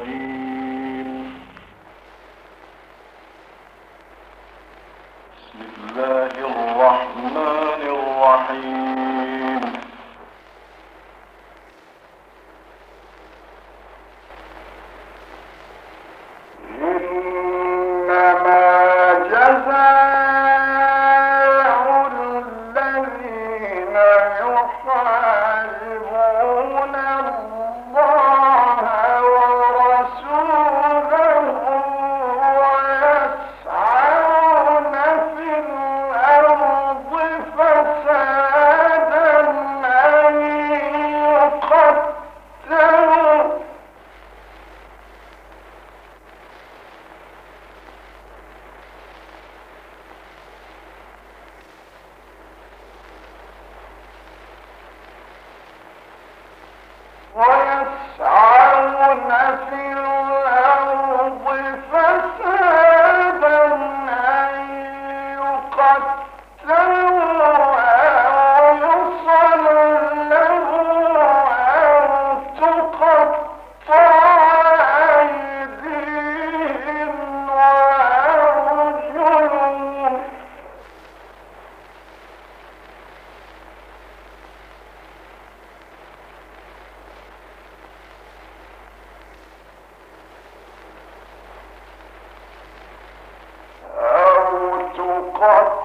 Hare court